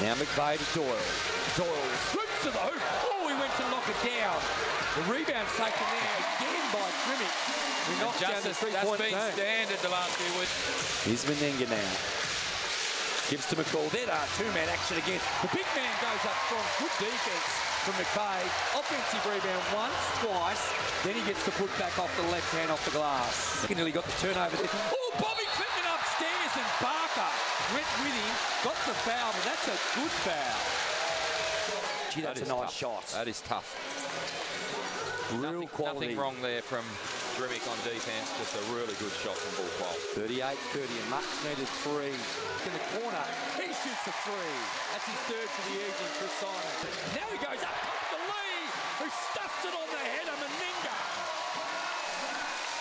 Now McVeigh to Doyle. Doyle swoops to the hoop. Oh, he went to knock it down. The rebound's taken there again by Grimmick. He knocks down the Justice, three that's been standard the last few weeks. Here's Menenga now. Gives to McCall. There are two-man action again. The big man goes up strong. Good defense from McVeigh. Offensive rebound once, twice. Then he gets the put back off the left hand off the glass. He nearly got the turnover. Oh, Bobby Clinton upstairs and Barker went with him. Got the foul, but that's a good foul. Gee, that's That a nice tough. shot. That is tough. Real Nothing, quality. nothing wrong there from Drimmick on defense. Just a really good shot from Bul Kuol. 38-30, a much needed three. In the corner, he shoots a three. That's his third for the evening, Chris Symons. Now he goes up to Lee, who stuffs it on the head of Meninga.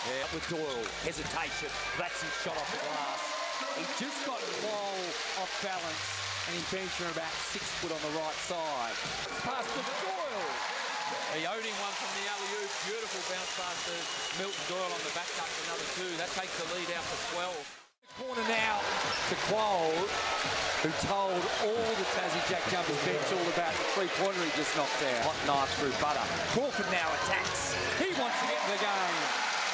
Yeah, up with Doyle, hesitation. That's his shot off the glass. He just got Wall off balance, and he finished from about six foot on the right side. Pass to Doyle. He owed him one from the alley-oop. Beautiful bounce pass to Milton Doyle on the back for another two. That takes the lead out to 12. Corner now to Kuol, who told all the Tassie JackJumpers bench all about the three-pointer he just knocked out. Hot knife through butter. Crawford now attacks. He wants to get in the game,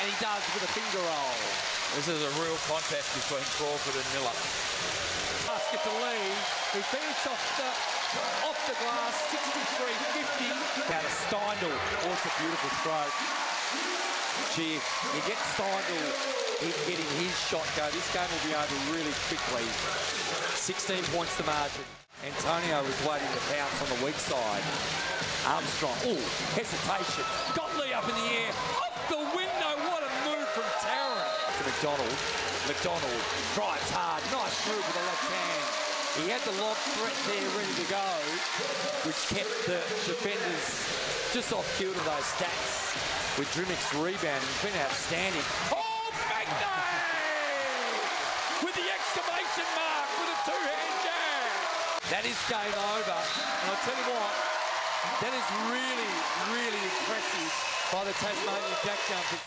and he does with a finger roll. This is a real contest between Crawford and Miller. Basket to Lee, who finished off the, off the glass, 63-50. Out of Steindl. Oh, it's a beautiful stroke. Gee, you get Steindl he can get in getting his shot go, this game will be over really quickly. 16 points the margin. Antonio was waiting to pounce on the weak side. Armstrong, oh, hesitation. Got Lee up in the air. Off the window, what a move from Taran. To McDonald. McDonald drives hard. Nice move with the left hand. He had the lob threat there ready to go, which kept the defenders just off kilter those stats. With Drimmick's rebound, he's been outstanding. Oh, Magnay! With the exclamation mark with a two-hand jab. That is game over. And I'll tell you what, that is really, really impressive by the Tasmanian JackJumpers.